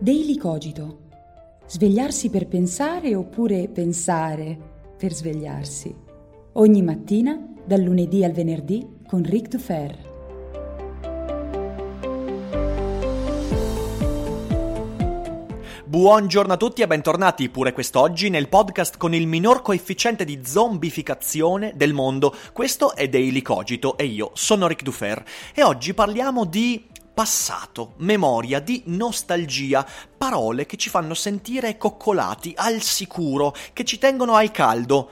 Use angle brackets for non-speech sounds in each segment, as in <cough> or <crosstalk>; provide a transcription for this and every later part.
Daily Cogito. Svegliarsi per pensare oppure pensare per svegliarsi. Ogni mattina, dal lunedì al venerdì, con Ric Dufer. Buongiorno a tutti e bentornati pure quest'oggi nel podcast con il minor coefficiente di zombificazione del mondo. Questo è Daily Cogito e io sono Ric Dufer e oggi parliamo di passato, memoria, di nostalgia, parole che ci fanno sentire coccolati, al sicuro, che ci tengono al caldo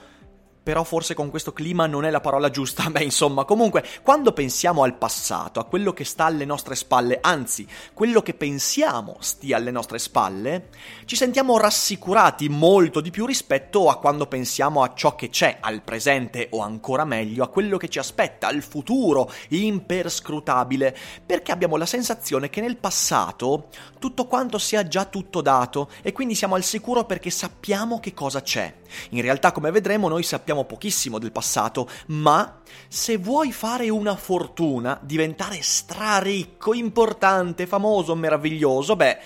però forse con questo clima non è la parola giusta. <laughs> Beh, insomma, comunque, quando pensiamo al passato, a quello che sta alle nostre spalle, anzi, quello che pensiamo stia alle nostre spalle, ci sentiamo rassicurati molto di più rispetto a quando pensiamo a ciò che c'è, al presente o ancora meglio a quello che ci aspetta, al futuro imperscrutabile, perché abbiamo la sensazione che nel passato tutto quanto sia già tutto dato e quindi siamo al sicuro perché sappiamo che cosa c'è. In realtà, come vedremo, noi sappiamo pochissimo del passato, ma se vuoi fare una fortuna, diventare straricco, importante, famoso, meraviglioso, beh,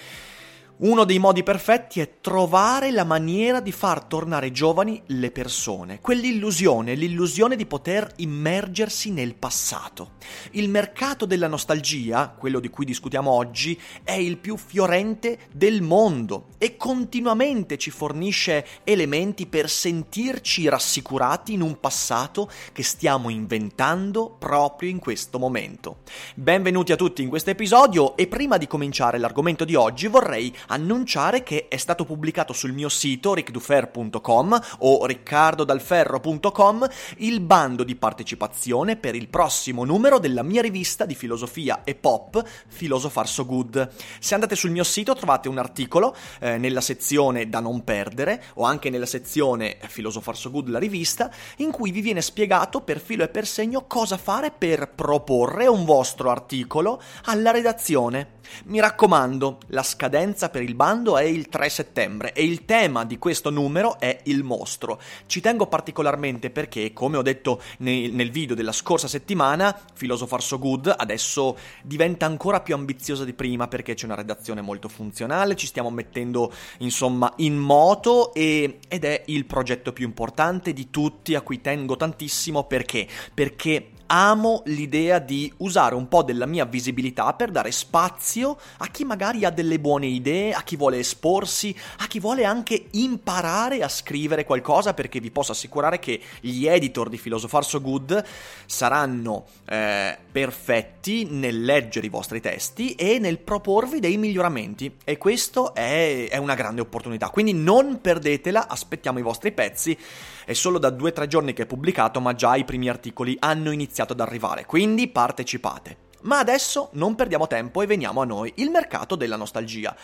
uno dei modi perfetti è trovare la maniera di far tornare giovani le persone, quell'illusione, l'illusione di poter immergersi nel passato. Il mercato della nostalgia, quello di cui discutiamo oggi, è il più fiorente del mondo e continuamente ci fornisce elementi per sentirci rassicurati in un passato che stiamo inventando proprio in questo momento. Benvenuti a tutti in questo episodio e prima di cominciare l'argomento di oggi vorrei annunciare che è stato pubblicato sul mio sito ricdufer.com o riccardodalferro.com il bando di partecipazione per il prossimo numero della mia rivista di filosofia e pop Philosopher So Good. Se andate sul mio sito trovate un articolo eh, nella sezione da non perdere o anche nella sezione Philosopher So Good la rivista in cui vi viene spiegato per filo e per segno cosa fare per proporre un vostro articolo alla redazione. Mi raccomando, la scadenza per il bando è il 3 settembre e il tema di questo numero è il mostro. Ci tengo particolarmente perché, come ho detto nel, nel video della scorsa settimana, Philosopher So Good adesso diventa ancora più ambiziosa di prima perché c'è una redazione molto funzionale, ci stiamo mettendo insomma in moto e, ed è il progetto più importante di tutti a cui tengo tantissimo perché? Perché amo l'idea di usare un po' della mia visibilità per dare spazio a chi magari ha delle buone idee, a chi vuole esporsi, a chi vuole anche imparare a scrivere qualcosa, perché vi posso assicurare che gli editor di Philosopher So Good saranno eh, perfetti nel leggere i vostri testi e nel proporvi dei miglioramenti. E questo è, è una grande opportunità. Quindi non perdetela, aspettiamo i vostri pezzi. È solo da 2-3 giorni che è pubblicato, ma già i primi articoli hanno iniziato ad arrivare, quindi partecipate. Ma adesso non perdiamo tempo e veniamo a noi, il mercato della nostalgia.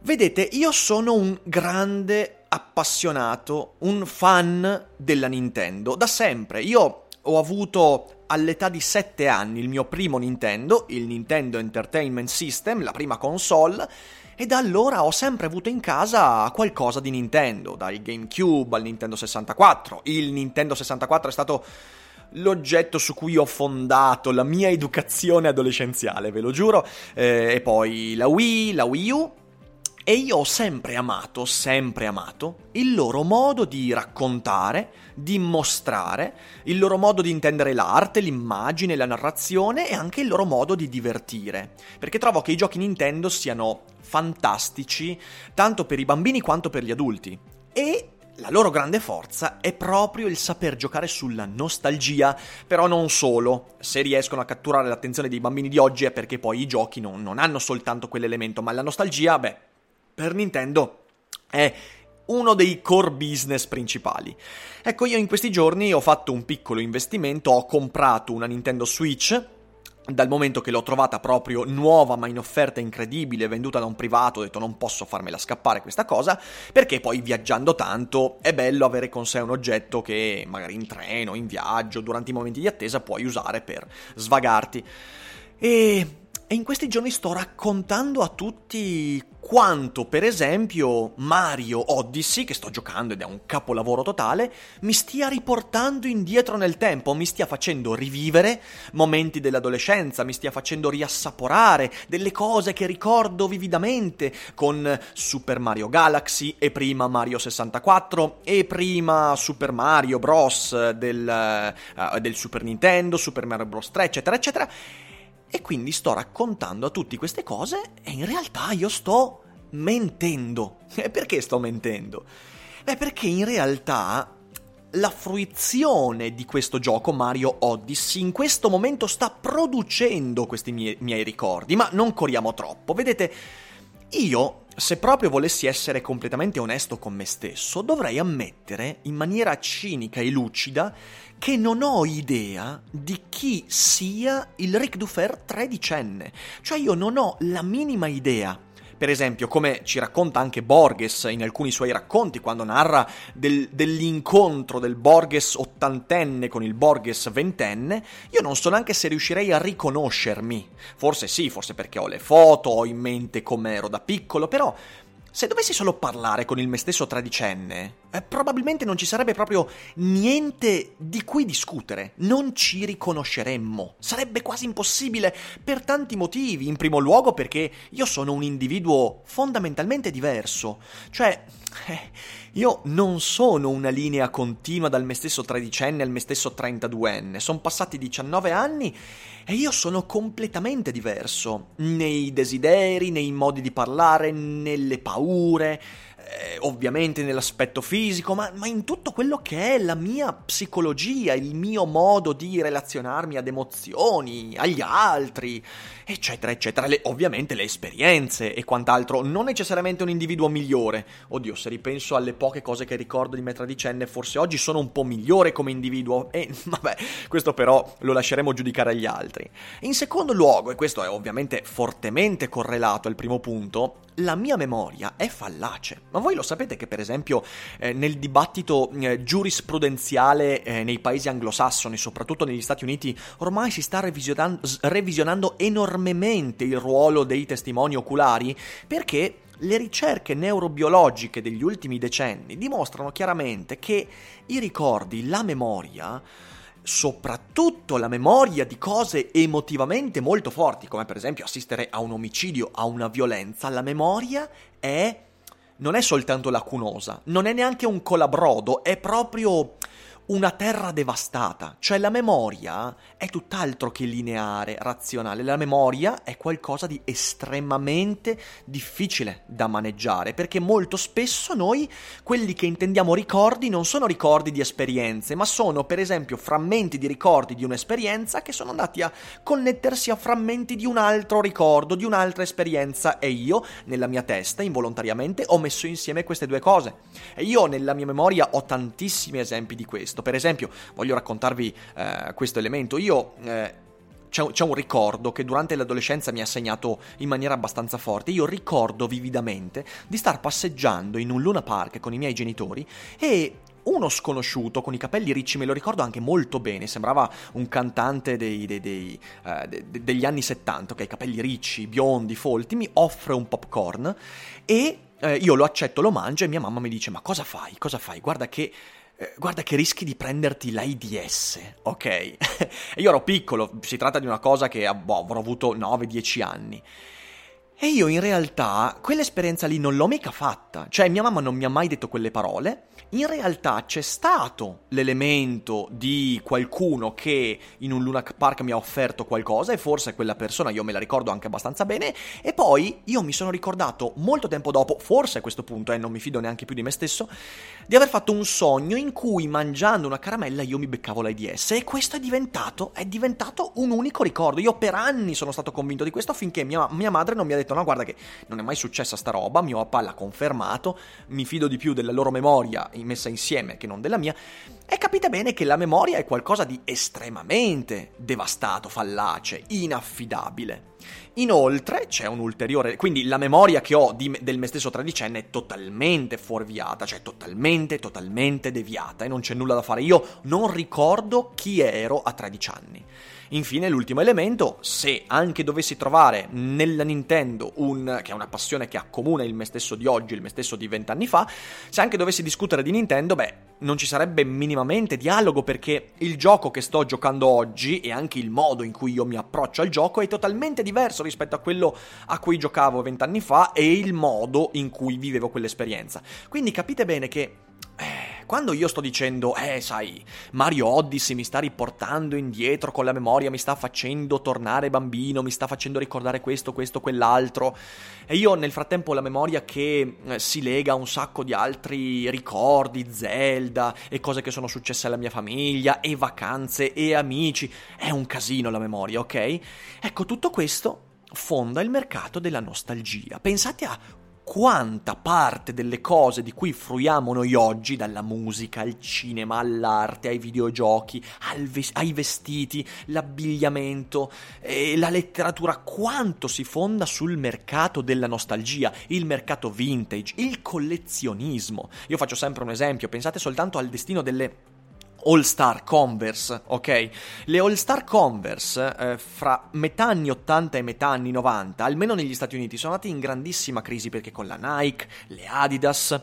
Vedete, io sono un grande appassionato, un fan della Nintendo, da sempre. Io ho avuto all'età di 7 anni il mio primo Nintendo, il Nintendo Entertainment System, la prima console, e da allora ho sempre avuto in casa qualcosa di Nintendo, dal GameCube al Nintendo 64. Il Nintendo 64 è stato l'oggetto su cui ho fondato la mia educazione adolescenziale, ve lo giuro, eh, e poi la Wii, la Wii U, e io ho sempre amato, sempre amato, il loro modo di raccontare, di mostrare, il loro modo di intendere l'arte, l'immagine, la narrazione e anche il loro modo di divertire. Perché trovo che i giochi Nintendo siano fantastici tanto per i bambini quanto per gli adulti. E la loro grande forza è proprio il saper giocare sulla nostalgia, però non solo. Se riescono a catturare l'attenzione dei bambini di oggi è perché poi i giochi non, non hanno soltanto quell'elemento, ma la nostalgia, beh, per Nintendo è uno dei core business principali. Ecco, io in questi giorni ho fatto un piccolo investimento, ho comprato una Nintendo Switch dal momento che l'ho trovata proprio nuova ma in offerta incredibile, venduta da un privato, ho detto non posso farmela scappare questa cosa, perché poi viaggiando tanto è bello avere con sé un oggetto che magari in treno, in viaggio, durante i momenti di attesa puoi usare per svagarti. E e in questi giorni sto raccontando a tutti quanto, per esempio, Mario Odyssey, che sto giocando ed è un capolavoro totale, mi stia riportando indietro nel tempo, mi stia facendo rivivere momenti dell'adolescenza, mi stia facendo riassaporare delle cose che ricordo vividamente con Super Mario Galaxy e prima Mario 64 e prima Super Mario Bros. del, uh, del Super Nintendo, Super Mario Bros. 3, eccetera, eccetera e quindi sto raccontando a tutti queste cose e in realtà io sto mentendo. <laughs> E perché sto mentendo? Beh, perché in realtà la fruizione di questo gioco Mario Odyssey in questo momento sta producendo questi miei, miei ricordi, ma non corriamo troppo. Vedete, io se proprio volessi essere completamente onesto con me stesso, dovrei ammettere in maniera cinica e lucida che non ho idea di chi sia il Ric Dufer tredicenne. Cioè io non ho la minima idea per esempio, come ci racconta anche Borges in alcuni suoi racconti, quando narra del, dell'incontro del Borges ottantenne con il Borges ventenne, io non so neanche se riuscirei a riconoscermi. Forse sì, forse perché ho le foto, ho in mente come ero da piccolo, però se dovessi solo parlare con il me stesso tredicenne, eh, probabilmente non ci sarebbe proprio niente di cui discutere, non ci riconosceremmo. Sarebbe quasi impossibile per tanti motivi. In primo luogo perché io sono un individuo fondamentalmente diverso, cioè eh, io non sono una linea continua dal me stesso tredicenne al me stesso 32enne. Sono passati 19 anni e io sono completamente diverso nei desideri, nei modi di parlare, nelle paure, eh, ovviamente nell'aspetto fisico, ma, ma, in tutto quello che è la mia psicologia, il mio modo di relazionarmi ad emozioni, agli altri, eccetera, eccetera. Le, ovviamente le esperienze e quant'altro, non necessariamente un individuo migliore. Oddio, se ripenso alle poche cose che ricordo di me tredicenne, forse oggi sono un po' migliore come individuo, e <laughs> vabbè, questo però lo lasceremo giudicare agli altri. In secondo luogo, e questo è ovviamente fortemente correlato al primo punto, la mia memoria è fallace. Ma voi lo sapete che, per esempio, eh, nel dibattito eh, giurisprudenziale eh, nei paesi anglosassoni, soprattutto negli Stati Uniti, ormai si sta revisionando, revisionando enormemente il ruolo dei testimoni oculari? Perché le ricerche neurobiologiche degli ultimi decenni dimostrano chiaramente che i ricordi, la memoria, soprattutto la memoria di cose emotivamente molto forti, come per esempio assistere a un omicidio, a una violenza, la memoria è non è soltanto lacunosa, non è neanche un colabrodo, è proprio una terra devastata, cioè la memoria è tutt'altro che lineare, razionale, la memoria è qualcosa di estremamente difficile da maneggiare, perché molto spesso noi quelli che intendiamo ricordi non sono ricordi di esperienze, ma sono per esempio frammenti di ricordi di un'esperienza che sono andati a connettersi a frammenti di un altro ricordo, di un'altra esperienza. E io nella mia testa involontariamente ho messo insieme queste due cose. E io nella mia memoria ho tantissimi esempi di questo questo. Per esempio, voglio raccontarvi eh, questo elemento. Io... Eh, c'è, un ricordo che durante l'adolescenza mi ha segnato in maniera abbastanza forte. Io ricordo vividamente di star passeggiando in un Luna Park con i miei genitori e uno sconosciuto con i capelli ricci, me lo ricordo anche molto bene, sembrava un cantante dei, dei, dei, uh, de, de, degli anni 70, ok, capelli ricci, biondi, folti, mi offre un popcorn e eh, io lo accetto, lo mangio e mia mamma mi dice ma cosa fai, cosa fai, guarda che guarda che rischi di prenderti l'AIDS, ok? <laughs> io ero piccolo, si tratta di una cosa che boh, avrò avuto 9-10 anni. E io in realtà quell'esperienza lì non l'ho mica fatta, cioè mia mamma non mi ha mai detto quelle parole, in realtà c'è stato l'elemento di qualcuno che in un Luna Park mi ha offerto qualcosa e forse quella persona io me la ricordo anche abbastanza bene. E poi io mi sono ricordato molto tempo dopo, forse a questo punto e eh, non mi fido neanche più di me stesso, di aver fatto un sogno in cui mangiando una caramella io mi beccavo l'AIDS. E questo è diventato, è diventato un unico ricordo. Io per anni sono stato convinto di questo finché mia, mia madre non mi ha detto no guarda che non è mai successa sta roba, mio papà l'ha confermato amato, mi fido di più della loro memoria messa insieme che non della mia, e capite bene che la memoria è qualcosa di estremamente devastato, fallace, inaffidabile. Inoltre c'è un ulteriore, quindi la memoria che ho di, del me stesso tredicenne è totalmente fuorviata, cioè totalmente, totalmente deviata e non c'è nulla da fare. Io non ricordo chi ero a 13 anni. Infine, l'ultimo elemento, se anche dovessi trovare nella Nintendo un, che è una passione che accomuna il me stesso di oggi, il me stesso di vent'anni fa, se anche dovessi discutere di Nintendo, beh, non ci sarebbe minimamente dialogo perché il gioco che sto giocando oggi e anche il modo in cui io mi approccio al gioco è totalmente diverso rispetto a quello a cui giocavo vent'anni fa e il modo in cui vivevo quell'esperienza. Quindi capite bene che quando io sto dicendo, eh, sai, Mario Odyssey mi sta riportando indietro con la memoria, mi sta facendo tornare bambino, mi sta facendo ricordare questo, questo, quell'altro, e io nel frattempo la memoria che eh, si lega a un sacco di altri ricordi, Zelda e cose che sono successe alla mia famiglia, e vacanze e amici, è un casino la memoria, ok? Ecco, tutto questo fonda il mercato della nostalgia. Pensate a quanta parte delle cose di cui fruiamo noi oggi, dalla musica al cinema, all'arte, ai videogiochi, al ve- ai vestiti, l'abbigliamento, eh, la letteratura, quanto si fonda sul mercato della nostalgia, il mercato vintage, il collezionismo. Io faccio sempre un esempio, pensate soltanto al destino delle All-Star Converse, ok? Le All-Star Converse, eh, fra metà anni 80 e metà anni 90, almeno negli Stati Uniti, sono andate in grandissima crisi perché con la Nike, le Adidas,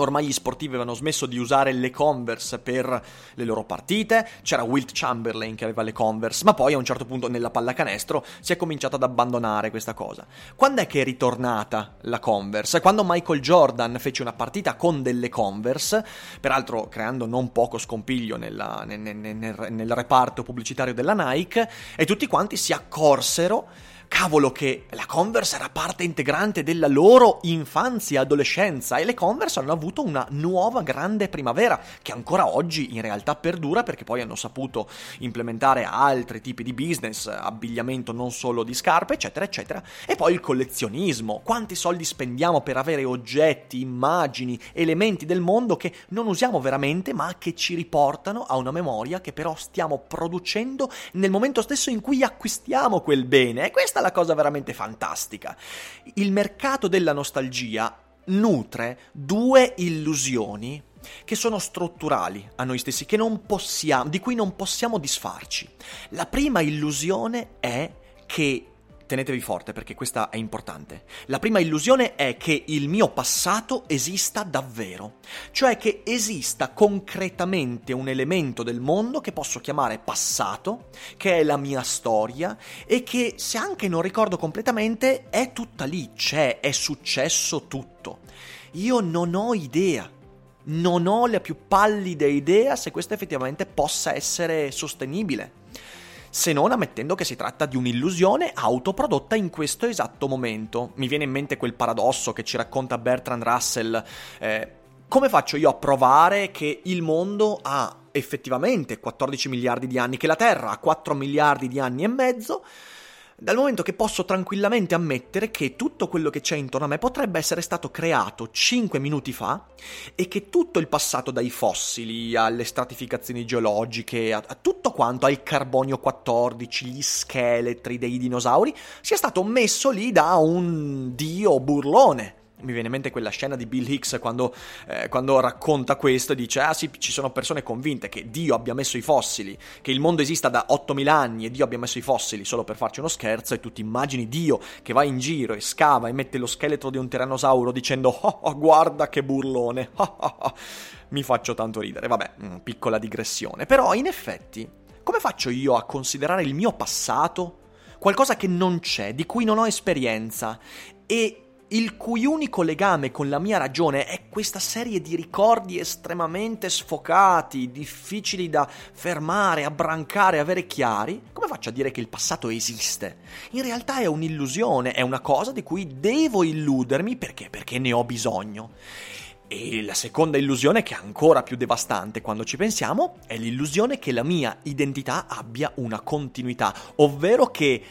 Ormai gli sportivi avevano smesso di usare le Converse per le loro partite, c'era Wilt Chamberlain che aveva le Converse, ma poi a un certo punto nella pallacanestro si è cominciato ad abbandonare questa cosa. Quando è che è ritornata la Converse? Quando Michael Jordan fece una partita con delle Converse, peraltro creando non poco scompiglio nella, nel, nel, nel, reparto pubblicitario della Nike, e tutti quanti si accorsero cavolo che la Converse era parte integrante della loro infanzia e adolescenza e le Converse hanno avuto una nuova grande primavera che ancora oggi in realtà perdura perché poi hanno saputo implementare altri tipi di business, abbigliamento non solo di scarpe, eccetera, eccetera. E poi il collezionismo, quanti soldi spendiamo per avere oggetti, immagini, elementi del mondo che non usiamo veramente ma che ci riportano a una memoria che però stiamo producendo nel momento stesso in cui acquistiamo quel bene. E questa è la cosa veramente fantastica. Il mercato della nostalgia nutre due illusioni che sono strutturali a noi stessi, possiamo, di cui non possiamo disfarci. La prima illusione è che tenetevi forte perché questa è importante. La prima illusione è che il mio passato esista davvero, cioè che esista concretamente un elemento del mondo che posso chiamare passato, che è la mia storia e che se anche non ricordo completamente è tutta lì, c'è, è successo tutto. Io non ho idea non ho la più pallida idea se questo effettivamente possa essere sostenibile se non ammettendo che si tratta di un'illusione autoprodotta in questo esatto momento. Mi viene in mente quel paradosso che ci racconta Bertrand Russell. Eh, come faccio io a provare che il mondo ha effettivamente 14 miliardi di anni, che la Terra ha 4 miliardi di anni e mezzo? Dal momento che posso tranquillamente ammettere che tutto quello che c'è intorno a me potrebbe essere stato creato 5 minuti fa e che tutto il passato dai fossili alle stratificazioni geologiche, a, a tutto quanto, al carbonio 14, gli scheletri dei dinosauri, sia stato messo lì da un dio burlone mi viene in mente quella scena di Bill Hicks quando, eh, quando, racconta questo e dice ah sì ci sono persone convinte che Dio abbia messo i fossili che il mondo esista da 8000 anni e Dio abbia messo i fossili solo per farci uno scherzo e tu ti immagini Dio che va in giro e scava e mette lo scheletro di un tirannosauro dicendo oh, oh guarda che burlone <laughs> oh, oh, mi faccio tanto ridere vabbè mm, piccola digressione. Però in effetti come faccio io a considerare il mio passato? Qualcosa che non c'è di cui non ho esperienza. E il cui unico legame con la mia ragione è questa serie di ricordi estremamente sfocati, difficili da fermare, abbrancare, avere chiari, come faccio a dire che il passato esiste? In realtà è un'illusione, è una cosa di cui devo illudermi perché? Perché ne ho bisogno. E la seconda illusione, che è ancora più devastante quando ci pensiamo, è l'illusione che la mia identità abbia una continuità, ovvero che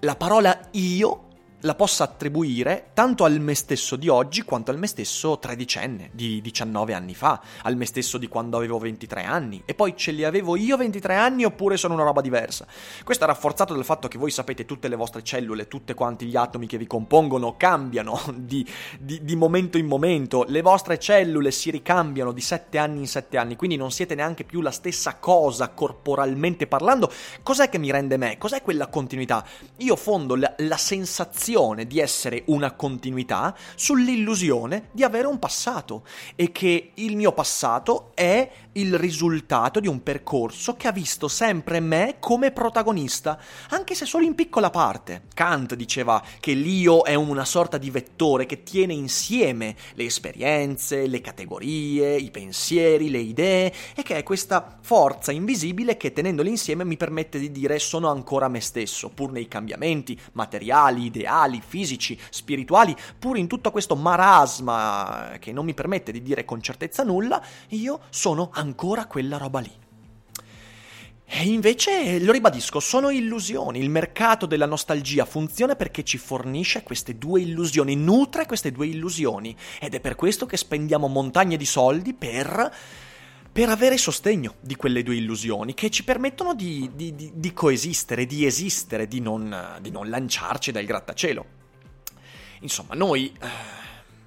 la parola io la possa attribuire tanto al me stesso di oggi quanto al me stesso tredicenne di 19 anni fa, al me stesso di quando avevo 23 anni. E poi ce li avevo io 23 anni oppure sono una roba diversa? Questo è rafforzato dal fatto che voi sapete tutte le vostre cellule, tutte quanti gli atomi che vi compongono cambiano <laughs> di, di, di momento in momento, le vostre cellule si ricambiano di 7 anni in 7 anni, quindi non siete neanche più la stessa cosa corporalmente parlando. Cos'è che mi rende me? Cos'è quella continuità? Io fondo la, la sensazione sensazione di essere una continuità sull'illusione di avere un passato e che il mio passato è il risultato di un percorso che ha visto sempre me come protagonista, anche se solo in piccola parte. Kant diceva che l'io è una sorta di vettore che tiene insieme le esperienze, le categorie, i pensieri, le idee e che è questa forza invisibile che tenendoli insieme mi permette di dire sono ancora me stesso, pur nei cambiamenti materiali, ideali mentali, fisici, spirituali, pur in tutto questo marasma che non mi permette di dire con certezza nulla, io sono ancora quella roba lì. E invece, lo ribadisco, sono illusioni. Il mercato della nostalgia funziona perché ci fornisce queste due illusioni, nutre queste due illusioni. Ed è per questo che spendiamo montagne di soldi per per avere sostegno di quelle due illusioni che ci permettono di, di, di, di coesistere, di esistere, di non, non, lanciarci dal grattacielo. Insomma, noi, eh,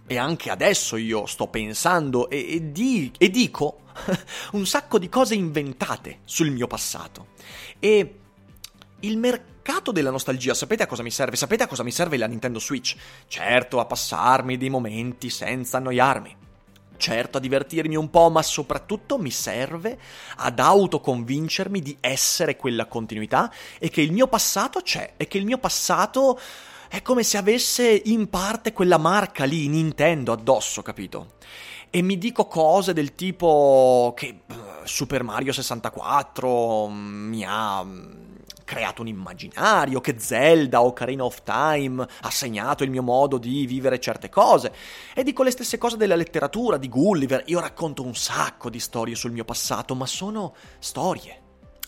e anche adesso io sto pensando e, e, e dico <laughs> un sacco di cose inventate sul mio passato. E il mercato della nostalgia, sapete a cosa mi serve? Sapete a cosa mi serve la Nintendo Switch? Certo, a passarmi dei momenti senza annoiarmi certo a divertirmi un po', ma soprattutto mi serve ad autoconvincermi di essere quella continuità e che il mio passato c'è e che il mio passato è come se avesse in parte quella marca lì, Nintendo, addosso, capito? E mi dico cose del tipo che Super Mario 64 mm, mi ha mm, creato un immaginario, che Zelda o Ocarina of Time ha segnato il mio modo di vivere certe cose. E dico le stesse cose della letteratura, di Gulliver. Io racconto un sacco di storie sul mio passato, ma sono storie.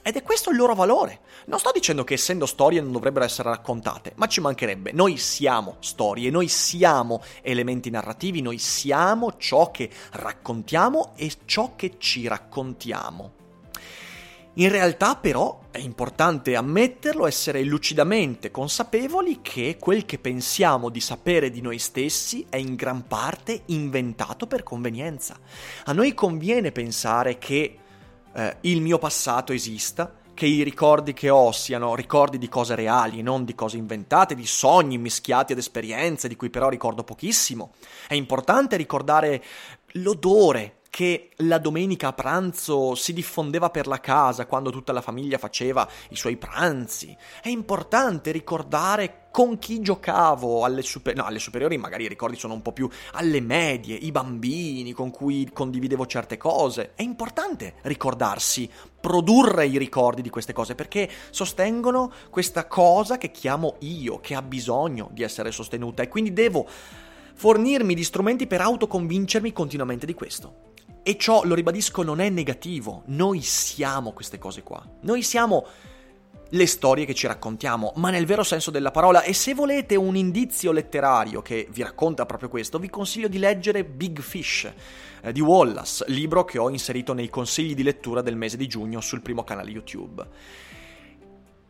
Ed è questo il loro valore. Non sto dicendo che essendo storie non dovrebbero essere raccontate, ma ci mancherebbe. Noi siamo storie, noi siamo elementi narrativi, noi siamo ciò che raccontiamo e ciò che ci raccontiamo. In realtà però è importante ammetterlo, essere lucidamente consapevoli che quel che pensiamo di sapere di noi stessi è in gran parte inventato per convenienza. A noi conviene pensare che eh, il mio passato esista, che i ricordi che ho siano ricordi di cose reali, non di cose inventate, di sogni mischiati ad esperienze di cui però ricordo pochissimo. È importante ricordare l'odore che la domenica a pranzo si diffondeva per la casa quando tutta la famiglia faceva i suoi pranzi. È importante ricordare con chi giocavo alle, super... no, alle superiori, magari i ricordi sono un po' più alle medie, i bambini con cui condividevo certe cose. È importante ricordarsi, produrre i ricordi di queste cose perché sostengono questa cosa che chiamo io, che ha bisogno di essere sostenuta e quindi devo fornirmi di strumenti per autoconvincermi continuamente di questo. E ciò, lo ribadisco, non è negativo. Noi siamo queste cose qua. Noi siamo le storie che ci raccontiamo, ma nel vero senso della parola. E se volete un indizio letterario che vi racconta proprio questo, vi consiglio di leggere Big Fish eh, di Wallace, libro che ho inserito nei consigli di lettura del mese di giugno sul primo canale YouTube.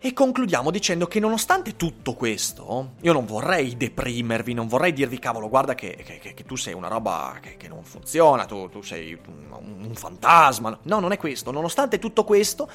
E concludiamo dicendo che nonostante tutto questo, io non vorrei deprimervi, non vorrei dirvi cavolo, guarda che, che, che tu sei una roba che, che non funziona, tu, tu sei un, un, fantasma. No, non è questo. Nonostante tutto questo,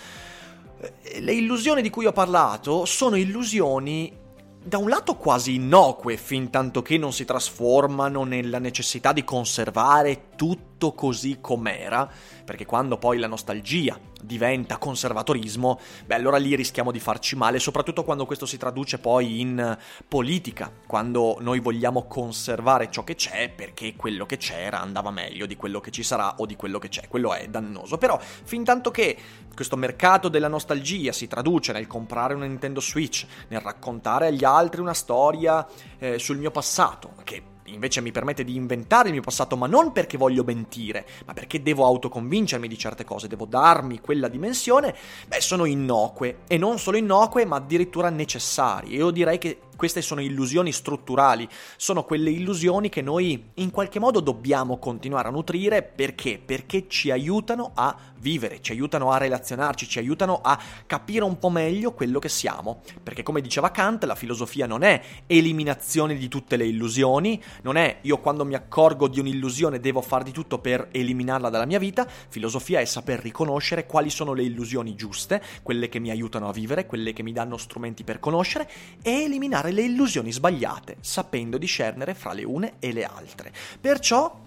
eh, le illusioni di cui ho parlato sono illusioni da un lato quasi innocue, fin tanto che non si trasformano nella necessità di conservare tutto così com'era, perché quando poi la nostalgia diventa conservatorismo, beh allora lì rischiamo di farci male, soprattutto quando questo si traduce poi in politica, quando noi vogliamo conservare ciò che c'è perché quello che c'era andava meglio di quello che ci sarà o di quello che c'è, quello è dannoso, però fin tanto che questo mercato della nostalgia si traduce nel comprare una Nintendo Switch, nel raccontare agli altri una storia eh, sul mio passato, che invece mi permette di inventare il mio passato, ma non perché voglio mentire, ma perché devo autoconvincermi di certe cose, devo darmi quella dimensione, beh, sono innocue. E non solo innocue, ma addirittura necessarie. Io direi che Queste sono illusioni strutturali, sono quelle illusioni che noi in qualche modo dobbiamo continuare a nutrire perché? Perché ci aiutano a vivere, ci aiutano a relazionarci, ci aiutano a capire un po' meglio quello che siamo. Perché come diceva Kant, la filosofia non è eliminazione di tutte le illusioni, non è io quando mi accorgo di un'illusione devo far di tutto per eliminarla dalla mia vita, filosofia è saper riconoscere quali sono le illusioni giuste, quelle che mi aiutano a vivere, quelle che mi danno strumenti per conoscere e eliminare le illusioni sbagliate, sapendo discernere fra le une e le altre. Perciò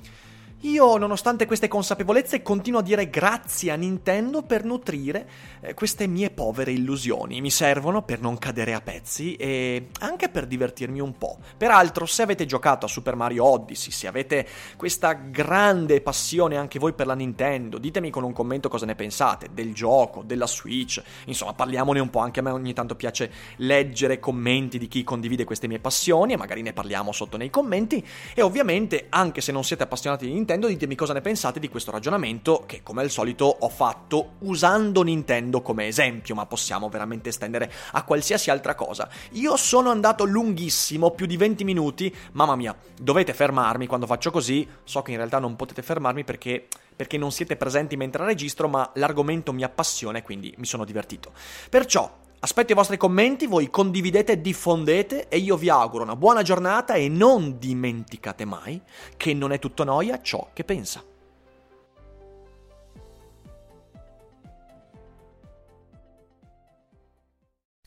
io, nonostante queste consapevolezze, continuo a dire grazie a Nintendo per nutrire eh, queste mie povere illusioni. Mi servono per non cadere a pezzi e anche per divertirmi un po'. Peraltro, se avete giocato a Super Mario Odyssey, se avete questa grande passione anche voi per la Nintendo, ditemi con un commento cosa ne pensate del gioco, della Switch. Insomma, parliamone un po'. Anche a me ogni tanto piace leggere commenti di chi condivide queste mie passioni e magari ne parliamo sotto nei commenti. E ovviamente, anche se non siete appassionati di Nintendo, Nintendo, ditemi cosa ne pensate di questo ragionamento che come al solito ho fatto usando Nintendo come esempio, ma possiamo veramente estendere a qualsiasi altra cosa. Io sono andato lunghissimo, più di 20 minuti, mamma mia, dovete fermarmi quando faccio così, so che in realtà non potete fermarmi perché perché non siete presenti mentre registro, ma l'argomento mi appassiona e quindi mi sono divertito. Perciò Aspetto i vostri commenti, voi condividete, diffondete e io vi auguro una buona giornata e non dimenticate mai che non è tutto noia ciò che pensa.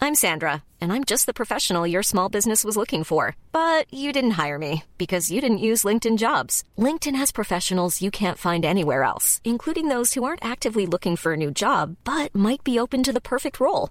I'm Sandra, and I'm just the professional your small business was looking for. But you didn't hire me because you didn't use LinkedIn jobs. LinkedIn has professionals you can't find anywhere else, including those who aren't actively looking for a new job but might be open to the perfect role